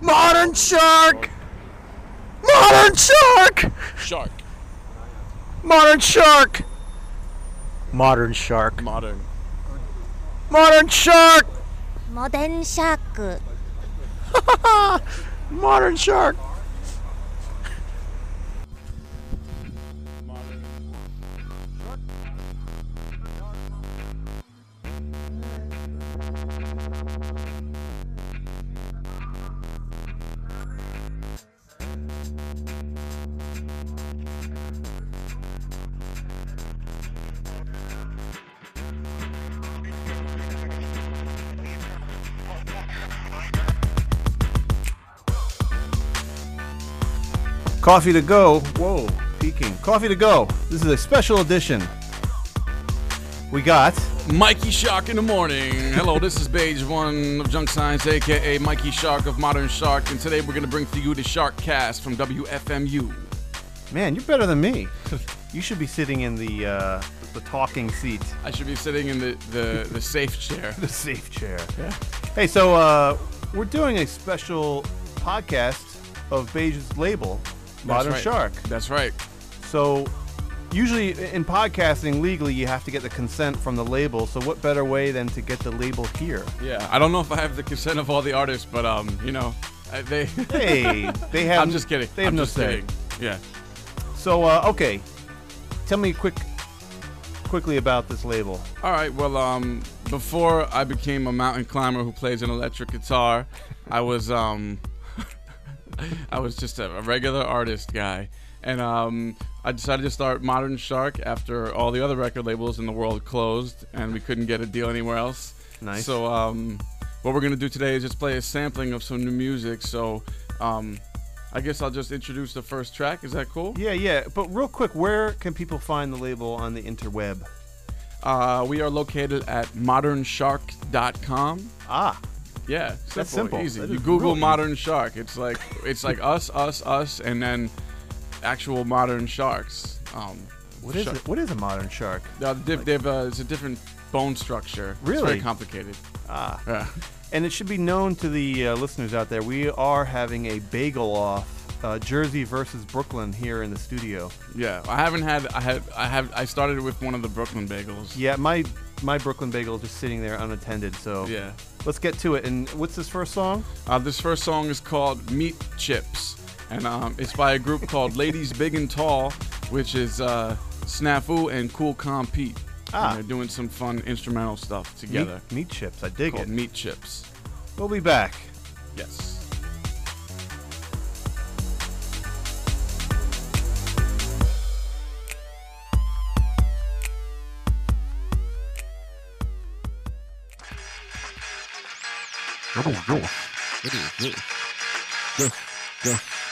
Modern shark! Modern shark! Shark. Modern shark! Modern shark. Modern. Modern shark! Modern shark. Modern shark. Coffee to go. Whoa, peeking. Coffee to go. This is a special edition. We got Mikey Shark in the morning. Hello, this is Beige One of Junk Science, aka Mikey Shark of Modern Shark, and today we're gonna bring to you the Shark Cast from WFMU. Man. You're better than me. You should be sitting in the uh, the talking seat, I should be sitting in the, the, the safe chair. the safe chair. Yeah. Hey, so uh, we're doing a special podcast of Beige's label, Modern right. Shark. That's right. So usually in podcasting legally you have to get the consent from the label. So what better way than to get the label here? Yeah, I don't know if I have the consent of all the artists, but um, you know, they. Hey, they have. I'm just kidding. They have I'm no just say. kidding. Yeah. So uh, okay, tell me quick, quickly about this label. All right. Well, um, before I became a mountain climber who plays an electric guitar, I was um, I was just a, a regular artist guy, and um, I decided to start Modern Shark after all the other record labels in the world closed, and we couldn't get a deal anywhere else. Nice. So um, what we're gonna do today is just play a sampling of some new music. So um, I guess I'll just introduce the first track. Is that cool? Yeah, yeah. But real quick, where can people find the label on the interweb? Uh, we are located at modernshark.com. Ah, Yeah, simple, That's simple. easy. That you Google real easy. modern shark. It's like it's like us, us, us, and then actual modern sharks. Um, what is shark- it? What is a modern shark? Uh, they've, they've, uh, it's a different bone structure. It's Really? very complicated. Ah, Yeah. And it should be known to the uh, listeners out there, we are having a bagel off. Uh, Jersey versus Brooklyn here in the studio. yeah. I haven't had. I had. I have. I started with one of the Brooklyn bagels. Yeah, my my Brooklyn bagel is just sitting there unattended. So Yeah. let's get to it. And what's this first song? Uh, this first song is called Meat Chips, and um, it's by a group called Ladies Big and Tall, which is uh, Snafu and Cool Calm Pete. Ah. they're doing some fun instrumental stuff together. Meat, meat chips. I dig it. Meat chips. We'll be back. Yes. What is this? What is this? This, this.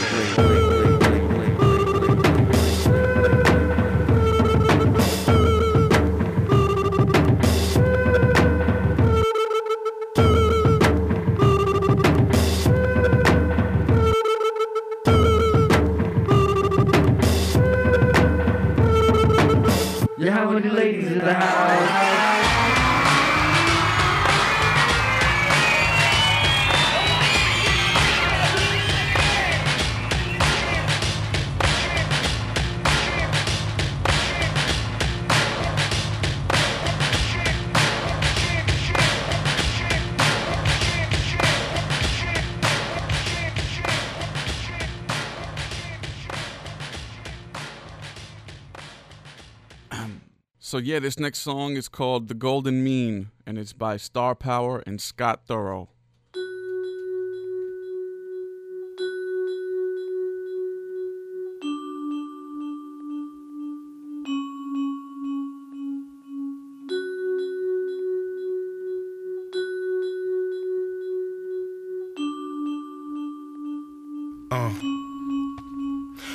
free. free. So yeah, this next song is called "The Golden Mean" and it's by Star Power and Scott Thorough.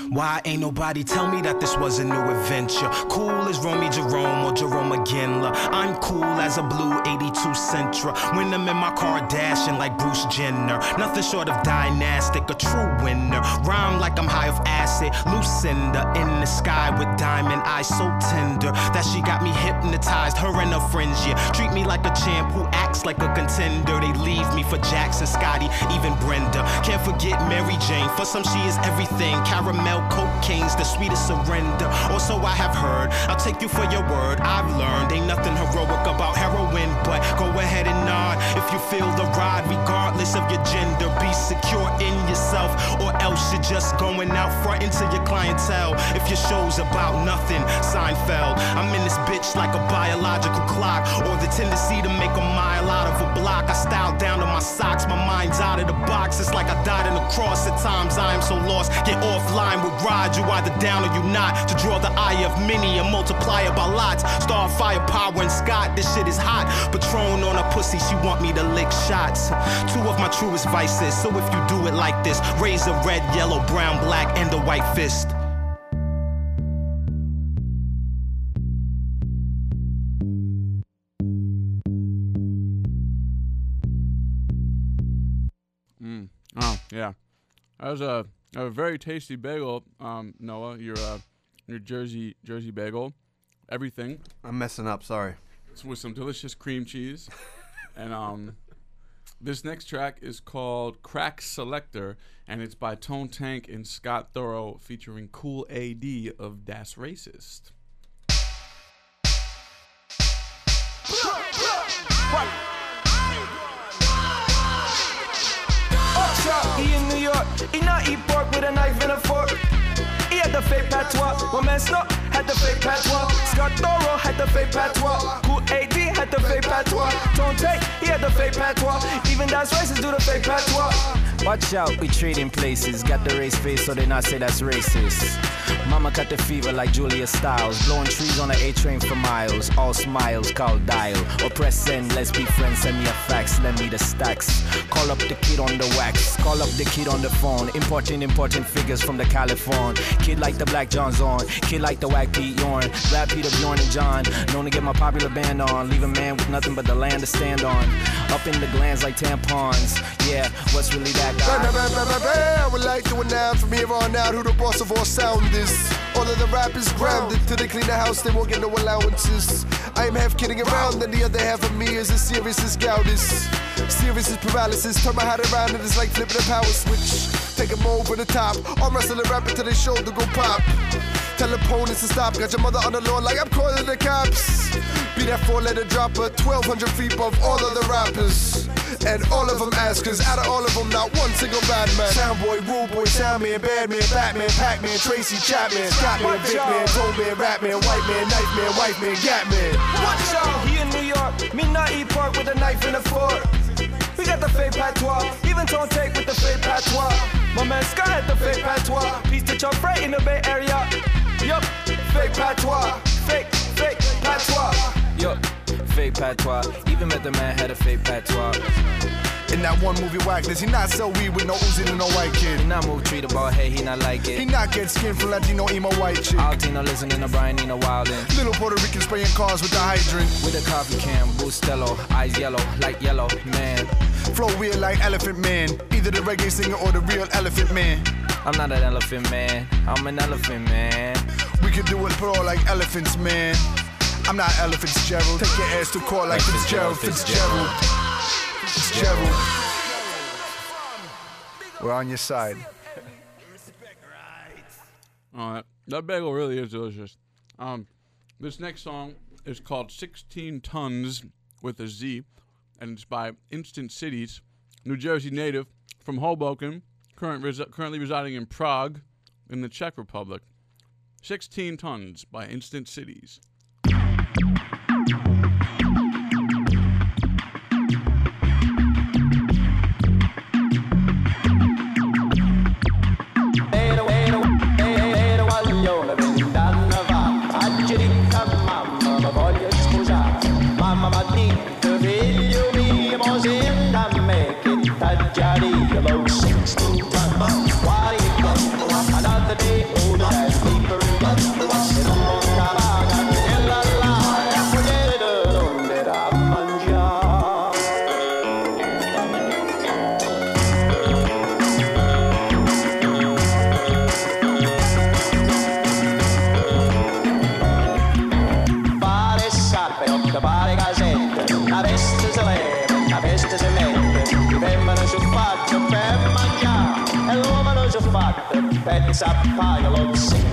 Why ain't nobody tell me that this was a new adventure? Cool as Romy Jerome or Jerome McGinley. I'm cool as a blue 82 Sentra. When I'm in my car dashing like Bruce Jenner. Nothing short of dynastic, a true winner. Rhyme like I'm high of acid. Lucinda in the sky with diamond eyes so tender that she got me hypnotized. Her and her friends, yeah. Treat me like a champ who acts like a contender. They leave me for Jackson, Scotty, even Brenda. Can't forget Mary Jane. For some, she is everything. Caramel cocaine's the sweetest surrender. Or so I have heard. I'll take you for your word. I've learned ain't nothing heroic about heroin, but go ahead and nod if you feel the ride, regardless of your gender. Be secure in yourself, or else you're just going out front into your clientele. If your show's about nothing, Seinfeld. I'm in this bitch like a biological clock, or the tendency to make a mile out of a block. I style down to my socks, my mind's out of the box. It's like I died in a cross. At times I am so lost. Get offline ride, you either down or you not. To draw the eye of many and multiply it by lots. Starfire, power, and Scott, this shit is hot. Patron on a pussy, she want me to lick shots. Two of my truest vices, so if you do it like this, raise a red, yellow, brown, black, and a white fist. Mm. Oh yeah, that was a, a very tasty bagel, um, Noah. Your uh, your Jersey Jersey bagel, everything I'm messing up. Sorry. It's with some delicious cream cheese, and um, this next track is called Crack Selector, and it's by Tone Tank and Scott Thorough, featuring Kool AD of Das Racist. He in New York. He not eat pork with a knife and a fork. He had the fake patois. My man Snuck had the fake patois. Scott Thorough had the fake patois. Kool AD had the fake patois. Tone Tate, he had the fake patois. Even that's racist do the fake patois. Watch out, we trading places. Got the race face, so they not say that's racist. Mama got the fever like Julia Stiles. Blowing trees on the A train for miles. All smiles, call dial. Or press send, let's be friends. Send me a fax, lend me the stacks. Call up the kid on the wax. Call up the kid on the phone. Importing, important figures from the California. Kid like the Black John's on. Kid like the Wack Pete Yorn. Rap Peter Bjorn and John. Known to get my popular band on. Leave a man with nothing but the land to stand on. Up in the glands like tampons. Yeah, what's really that I would like to announce from here on out who the boss of all sound is. All of the rappers grounded till they clean the house, they won't get no allowances. I am half kidding around, and the other half of me is as serious as gout is. Serious as paralysis, turn my head around and it's like flipping a power switch. Take 'em over the top, arm wrestle a rapper till they shoulder go pop. Tell opponents to stop, got your mother on the lawn like I'm calling the cops. Be that four letter dropper, 1200 feet above all of the rappers. And all of them askers, out of all of them, not one single bad man. Soundboy, rule boy, soundman, badman, Batman, Pac-Man, Tracy Chapman, Scottman, Big Man, Toe Man, Rap Man, White Man, Knife Man, White Man, Gat Man. Watch out, he in New York. Me not eat pork with a knife and a fork. We got the fake patois, even Tone Take with the fake patois. My man Scott had the fake patois. Piece to chop right in the Bay Area. Yup, fake patois, fake, fake patois. Yup, fake patois. Even met the man had a fake patois. In that one movie, Wagner's, he not sell weed with no Uzi and no white kid. He not move treat about hey, he not like it. He not get skin from Latino emo white chick. Altino listening to Brian Eno Wildin'. Little Puerto Rican spraying cars with the hydrant. With a coffee can, Bustelo, eyes yellow, like yellow, man. Flow weird like Elephant Man. Either the reggae singer or the real Elephant Man. I'm not an elephant man, I'm an elephant man. We can do it pro like elephants, man. I'm not Elephant Gerald. Take your ass to court like Fitzgerald. Fitzgerald. Fitzgerald. Fitzgerald. We're on your side. All right. that, that bagel really is delicious. Um, this next song is called 16 Tons with a Z, and it's by Instant Cities, New Jersey native from Hoboken, current resi- currently residing in Prague in the Czech Republic. 16 tons by Instant Cities. up, pile of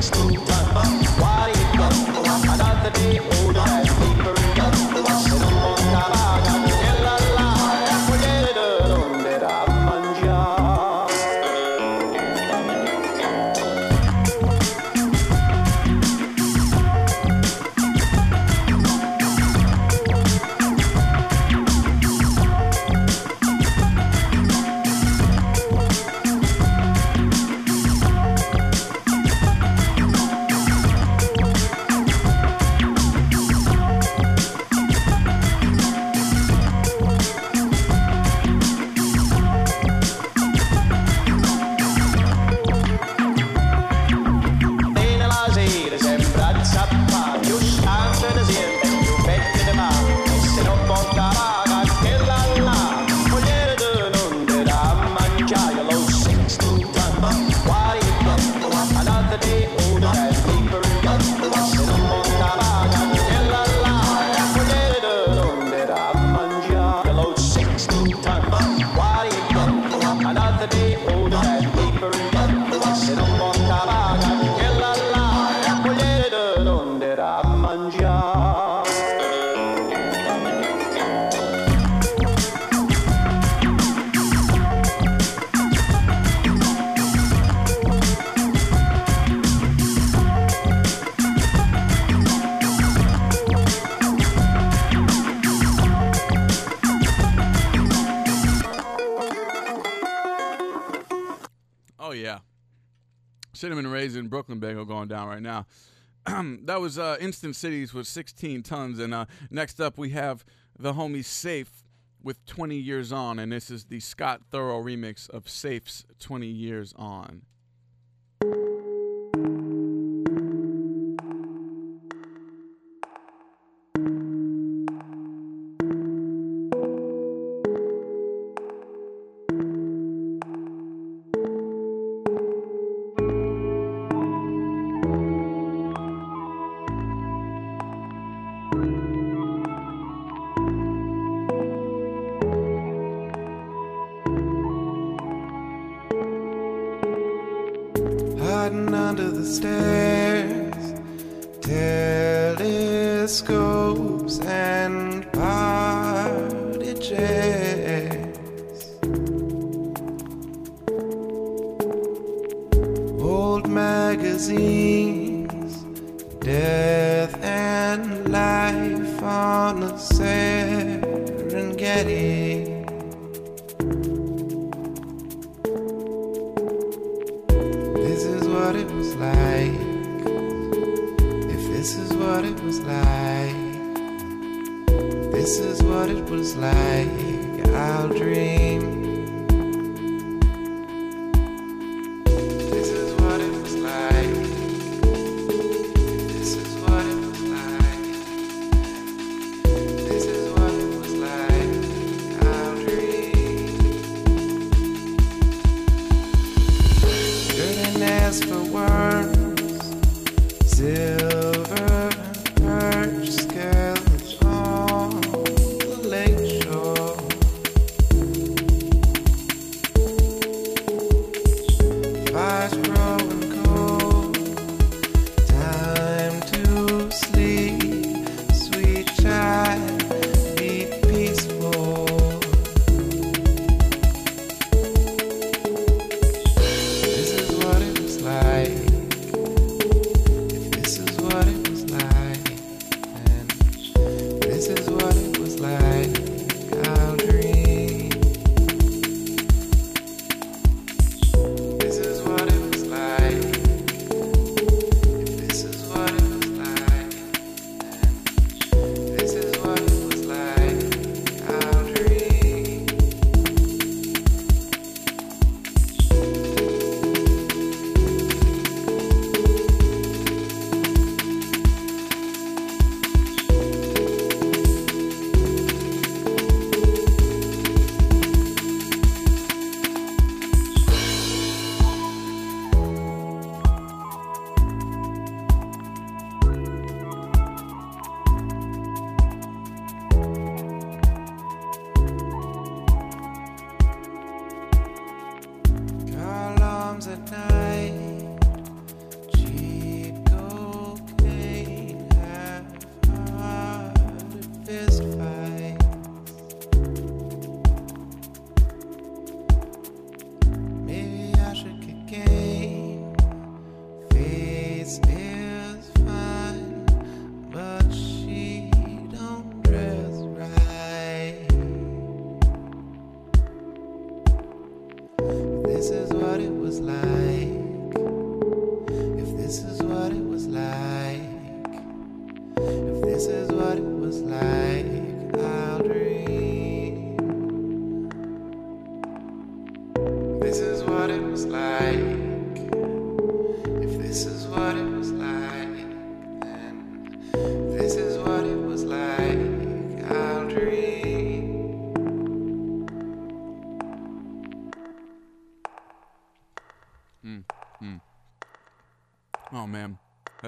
cinnamon raisin Brooklyn bagel going down right now. that was uh, Instant Cities with 16 tons. And uh, next up, we have the homie Safe with 20 Years On. And this is the Scott Thorough remix of Safe's 20 Years On. Hiding under the stairs, telescopes and was like, I'll dream.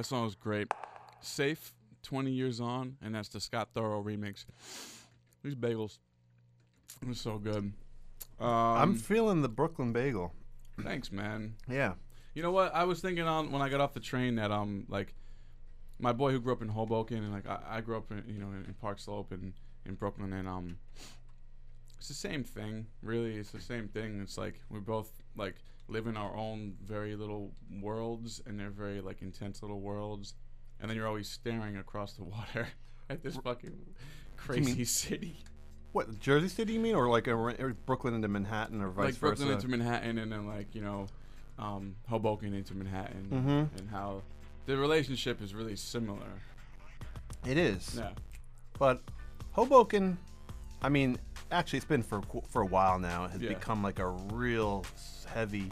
That song was great. Safe, 20 years on, and that's the Scott Thorough remix. These bagels, it was so good. Um, I'm feeling the Brooklyn bagel. thanks, man. Yeah. You know what? I was thinking on when I got off the train that um like my boy who grew up in Hoboken and like I, I grew up in you know in, Park Slope and in Brooklyn and um it's the same thing really it's the same thing it's like we're both like live in our own very little worlds and they're very like intense little worlds and then you're always staring across the water at this fucking crazy city What Jersey City you mean, or like a, or Brooklyn into Manhattan, or vice like Brooklyn versa? into Manhattan, and then like you know, um, Hoboken into Manhattan, Mhm. and how the relationship is really similar. it is. Yeah, But Hoboken, I mean, actually, it's been for for a while now. It has Yeah. become like a real heavy,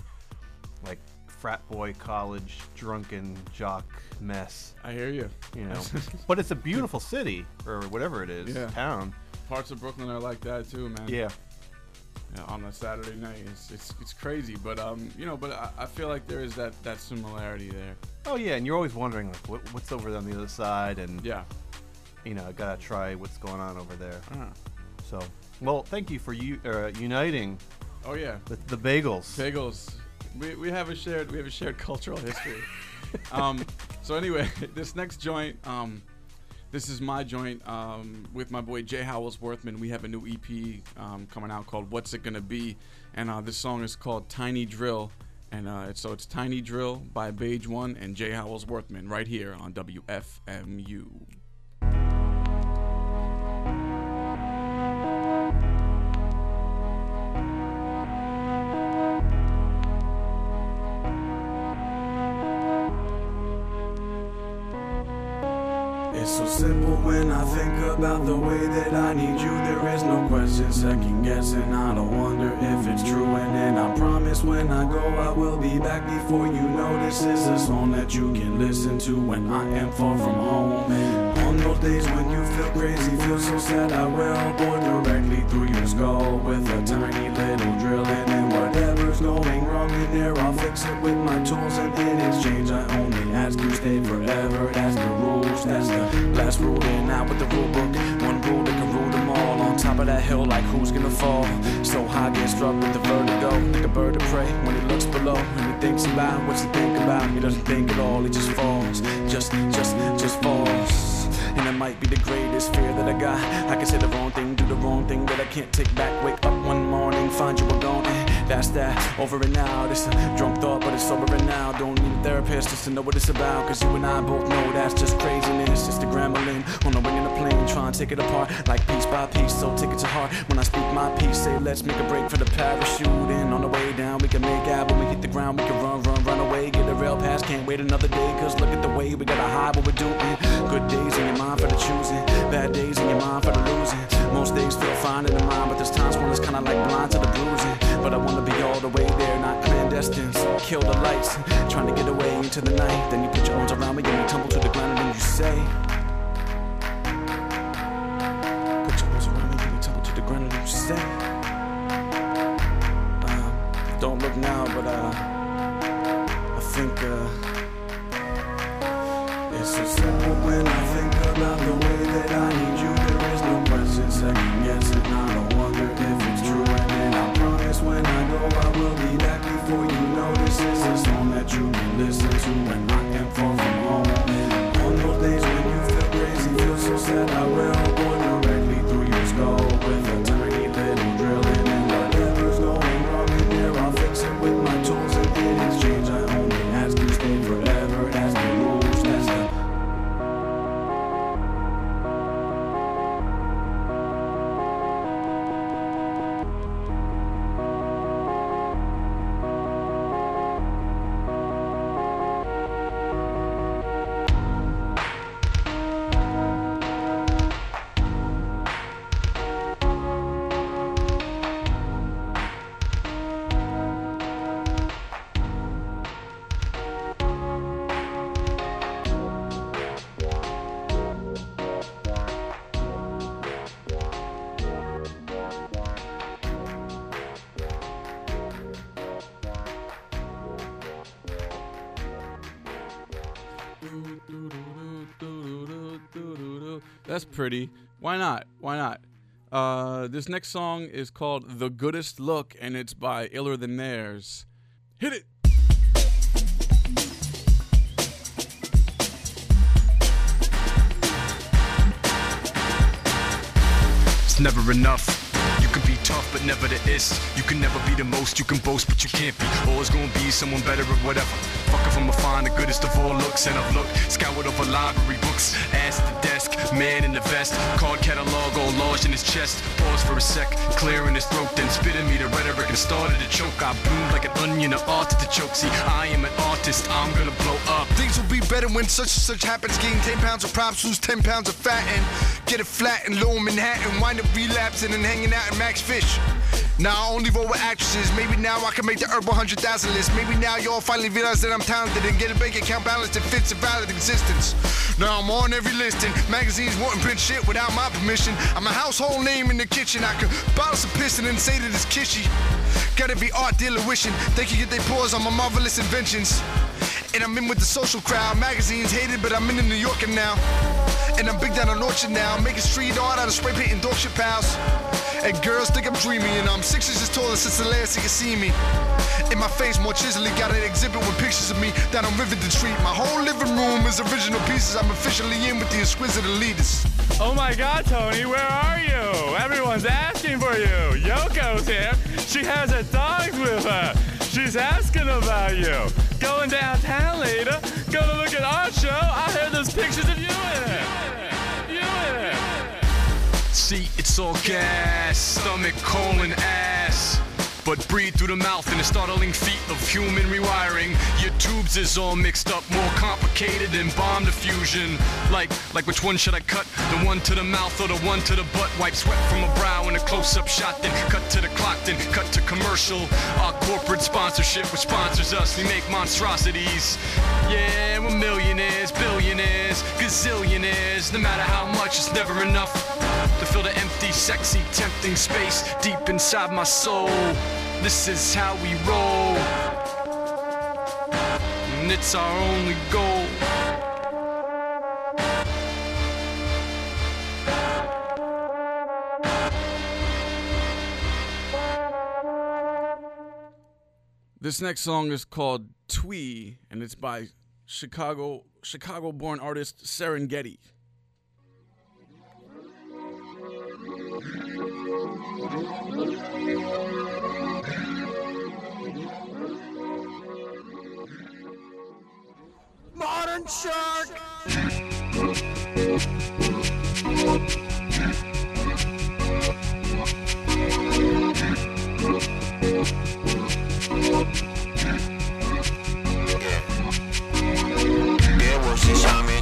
like frat boy, college, drunken jock mess. I hear you. You know, but it's a beautiful city or whatever it is, Yeah. town. Parts of Brooklyn are like that too, man. Yeah. Yeah, on a Saturday night, it's, it's it's crazy, but um, you know, but I, I feel like there is that that similarity there. Oh yeah, and you're always wondering like what, what's over on the other side, and Yeah. you know, gotta try what's going on over there. Uh-huh. So, well, thank you for you uh, uniting Oh yeah. the, the bagels. Bagels. We, we have a shared we have a shared cultural history. um, so anyway, this next joint, um, this is my joint um, with my boy Jay Howells Worthman. We have a new EP um, coming out called "What's It Gonna Be," and uh, this song is called "Tiny Drill." And uh, so it's Tiny Drill by Beige One and Jay Howells Worthman right here on WFMU. When I think about the way that I need you. There is no question, second guessing. I don't wonder if it's true. And then I promise when I go, I will be back before you know this is a song that you can listen to when I am far from home. On those days when you feel crazy, feel so sad, I will bore directly through your skull with a tiny little drill. And then whatever's going wrong in there, I'll fix it with my tools. And in exchange, I only ask you stay forever. That's the That's the last rule. And out with the rule book. One rule that can rule them all. On top of that hill, like who's gonna fall? So high, get struck with the vertigo. Like a bird of prey when he looks below. And he thinks about what's he think about. He doesn't think at all. He just falls. Just, just, just falls. And it might be the greatest fear that I got. I can say the wrong thing, do the wrong thing that I can't take back. Wake up one morning, find you were gone. That's that, over and out. It's a drunk thought, but it's sober and now. Don't need a therapist just to know what it's about. Cause you and I both know that's just craziness. Just a grambling on the wing of the plane, trying to take it apart like piece by piece. So take it to heart when I speak my piece. Say, let's make a break for the parachute. And on the way down, we can make out when we hit the ground. We can run, run, run away. Get a rail pass, can't wait another day. Cause look at the way we gotta hide what we're doing. Good days in your mind for the choosing, bad days in your mind for the losing. Most days feel fine in the mind, but there's times when it's kinda like blind to the bruising. But I wanna be all the way there, not clandestine. Kill the lights, trying to get away into the night. Then you put your arms around me and you tumble to the ground and then you say. Put your arms around me and you tumble to the ground and then you say. Um, don't look now, but uh, I think uh. It's so simple when I think about the way that I need you. There is no question, second guessing. I don't wonder if it's true. And then I promise when I go, I will be back before you this is a song that you can listen to when I am far from home. On those days when you feel crazy, feel so sad, I will That's pretty. Why not? Why not? Uh, this next song is called The Goodest Look, and it's by Iller Than Theirs. Hit it! It's never enough. You can be tough, but never the is. You can never be the most. You can boast, but you can't be. Always gonna be someone better at whatever. Fuck if I'ma find the goodest of all looks, and I've looked, scoured over library books, ass at the desk, man in the vest, card catalog all lodged in his chest. Pause for a sec, clearing his throat, then spitting me the rhetoric and started to choke. I bloomed like an onion, an art to choke. See, I am an artist. I'm gonna blow up. Things will be better when such and such happens. Gain 10 pounds of props, lose 10 pounds of fat, and get it flat in lower Manhattan. Wind up relapsing and hanging out in Max Fish. Now I only roll with actresses. Maybe now I can make the Herbal 100,000 list. Maybe now y'all finally realize that I'm talented and get a bank account balance that fits a valid existence. Now I'm on every listing. Magazines won't print shit without my permission. I'm a household name in the kitchen. I could bottle some piston and say that it's kitschy. Gotta be art dealer wishing they could get their paws on my marvelous inventions. And I'm in with the social crowd. Magazines hated, but I'm in the New Yorker now. And I'm big down on Orchard now. Making street art out of spray paint and dog shit pals. And girls think I'm dreamy, and I'm six inches taller since the last you can see me. In my face, more chiselly, got an exhibit with pictures of me down on Riverdale Street. My whole living room is original pieces. I'm officially in with the exquisite elitists. Oh my god, Tony, where are you? Everyone's asking for you. Yoko's here. She has her dogs with her. She's asking about you. Going downtown later. Gonna look at our show. I heard there's pictures of you in it. You in it. See, it's all gas, stomach, colon, ass. But breathe through the mouth in a startling feat of human rewiring. Your tubes is all mixed up, more complicated than bomb diffusion. Like, like which one should I cut? The one to the mouth or the one to the butt? Wipe sweat from a brow in a close-up shot, then cut to the clock, then cut to commercial. Our corporate sponsorship, which sponsors us, we make monstrosities. Yeah, we're millionaires, billionaires, gazillionaires. No matter how much, it's never enough to fill the empty, sexy, tempting space deep inside my soul. This is how we roll, and it's our only goal. This next song is called Twee, and it's by Chicago Chicago-born artist Serengeti. Modern Shark.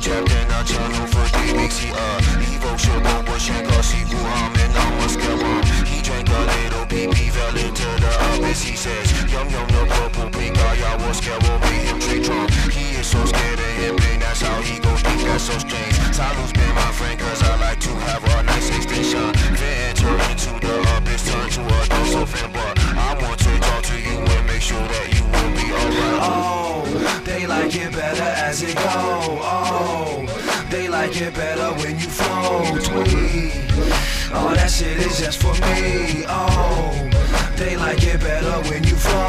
Trapped in a for three weeks. Uh, with He drank a little pee pee, fell into the abyss. He says, Yum yum, the purple pink ayahuasca will make him tree trunk. He is so scared of him, and that's how he goes deep. That's so strange. Salu's been my friend, cause I like to have a nice extension. Then enter into the abyss, turn to a dose of but I want to talk to you and make sure that you will be alright. Oh, they like it better as it go. Oh, they like it better when you flow. Tweet. Oh, that shit is just for me. Oh, they like it better when you flow.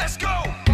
Let's go!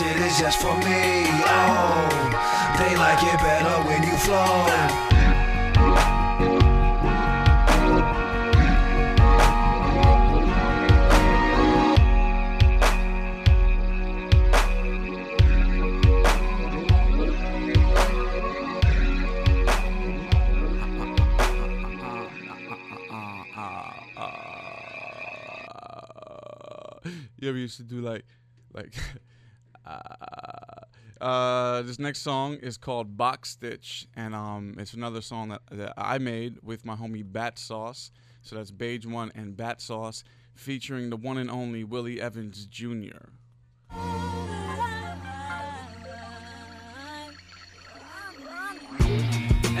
Shit is just for me. Oh, they like it better when you flow. You ever used to do like, like, uh, uh, this next song is called Box Stitch, and um, it's another song that, that I made with my homie Bat Sauce. So that's Beige One and Bat Sauce, featuring the one and only Willie Evans Jr.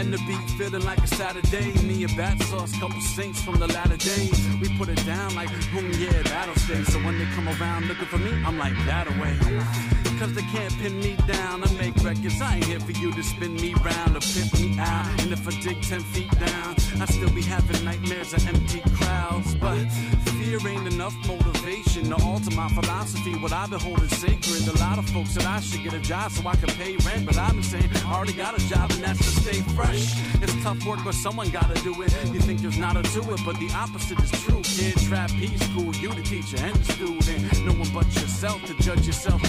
And the beat feeling like a Saturday. Me and Bat Sauce, couple saints from the latter days. We put it down like, boom, yeah, that'll stay. So when they come around looking for me, I'm like, that away. Cause they can't pin me down. I make records, I ain't here for you to spin me round or pimp me out. And if I dig 10 feet down, I still be having nightmares of empty crowds. But fear ain't enough motivation to alter my philosophy. What I've been holding sacred. A lot of folks said I should get a job so I can pay rent. But I've been saying, I already got a job and that's to stay fresh. It's tough work, but someone gotta do it. You think there's not a to it, but the opposite is true. Kid, trap, peace, school, you the teacher and the student. No one but yourself to judge yourself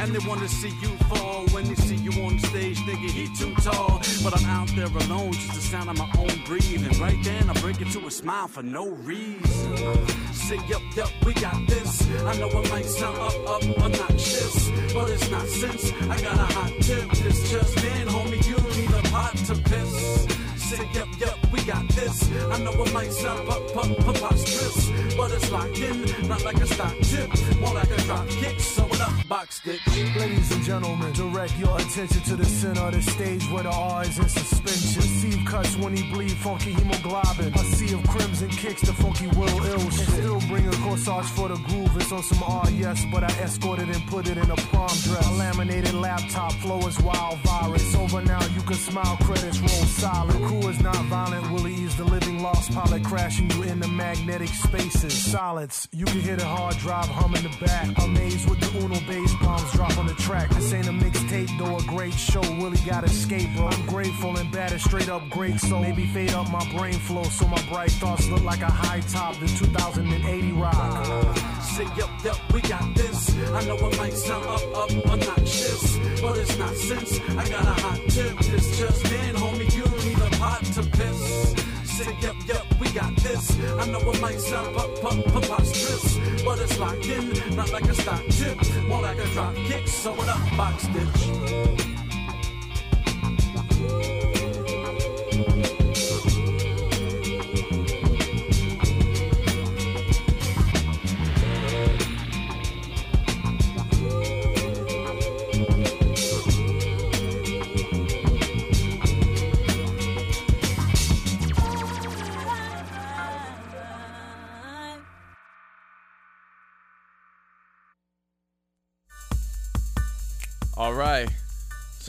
And they wanna see you fall when they see you on stage, thinking he too tall. But I'm out there alone, just the sound of my own breathing. Right then, I break into a smile for no reason. Say, yup, yup, we got this. I know it might sound up, up, obnoxious, but it's not sense. I got a hot tip. It's just in, homie, you need a pot to piss. Say, yup, yup, we got this. I know it might sound up, up, preposterous, but it's locked in, not like a stock tip, more like a drop kick. So what up, box stick? Ladies and gentlemen, direct your attention to the center of the stage where the R is in suspension. Steve cuts when he bleed funky hemoglobin. A sea of crimson kicks the funky will ill shit. Still bring a corsage for the groove. It's on some R, yes, but I escorted and put it in a prom dress. A laminated laptop flow is wild virus. Over now, you can smile, credits roll solid. Crew is not violent, Is the living lost pilot crashing you into magnetic spaces. Solids, you can hear the hard drive hum in the back. Amazed with the Uno bass bombs drop on the track. This ain't a mixtape, though a great show. Willie got escape, bro. I'm grateful and bad is straight up great. So maybe fade up my brain flow so my bright thoughts look like a high top. The 2080 rock. Say, yup, yup, we got this. I know it might sound up, up, obnoxious, but it's not sense. I got a hot tip. It's just in, homie, you need a pot to piss. Say, yup, yup, we got this. I know it might sound up, up, preposterous, but it's locked in, not like a stock tip, more like a drop kick. So what up, box stitch?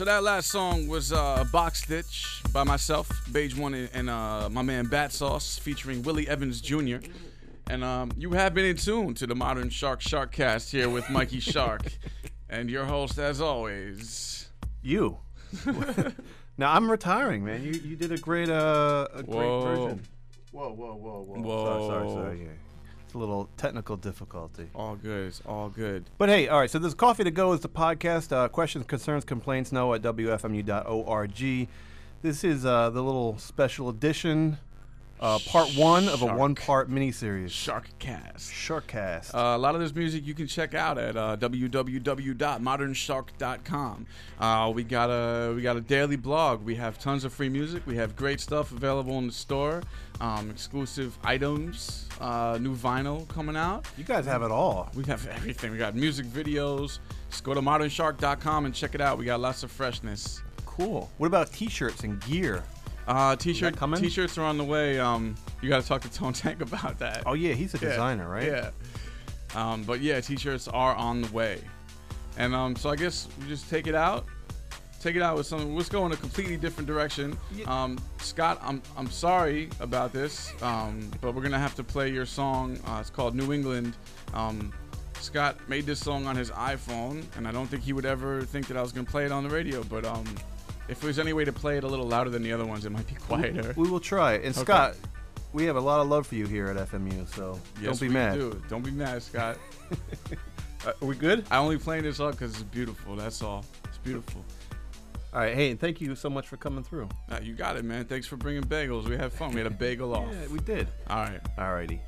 So that last song was uh, Box Stitch by myself, Beige One, and, uh, my man Bat Sauce, featuring Willie Evans Jr. And um, you have been in tune to the Modern Shark Shark Cast here with Mikey Shark, and your host, as always, you. now I'm retiring, man. You you did a great uh a great Whoa. version. Whoa, whoa, whoa, whoa. Whoa. Sorry, sorry, sorry. Yeah. A little technical difficulty. All good. It's all good. But hey, all right. So this coffee to go is the podcast. Uh, questions, concerns, complaints. No at wfmu.org. This is uh, the little special edition, uh, part one of a one-part miniseries. Sharkcast. Sharkcast. Uh, a lot of this music you can check out at uh, www.modernshark.com. Uh, we got a we got a daily blog. We have tons of free music. We have great stuff available in the store. Um, exclusive items, uh, new vinyl coming out. You guys have it all. We have everything. We got music videos. Just go to modernshark.com and check it out. We got lots of freshness. Cool. What about T-shirts and gear? Uh, t-shirt coming? T-shirts are on the way. Um, you got to talk to Tone Tank about that. Oh yeah, he's a Yeah, designer, right? Yeah. Um, but yeah, t-shirts are on the way. And um, so I guess we just take it out. Take it out with something. Let's go in a completely different direction. Um, Scott, I'm I'm sorry about this, um, but we're gonna have to play your song. Uh, it's called New England. Um, Scott made this song on his iPhone, and I don't think he would ever think that I was gonna play it on the radio. But um, if there's any way to play it a little louder than the other ones, it might be quieter. We will try. And Okay. Scott, we have a lot of love for you here at FMU, so Yes, don't be we mad. do. Don't be mad, Scott. Uh, are we good? I only playing this up because it's beautiful. That's all. It's beautiful. All right. Hey, and thank you so much for coming through. Uh, you got it, man. Thanks for bringing bagels. We had fun. We had a bagel off. Yeah, we did. All right. All righty.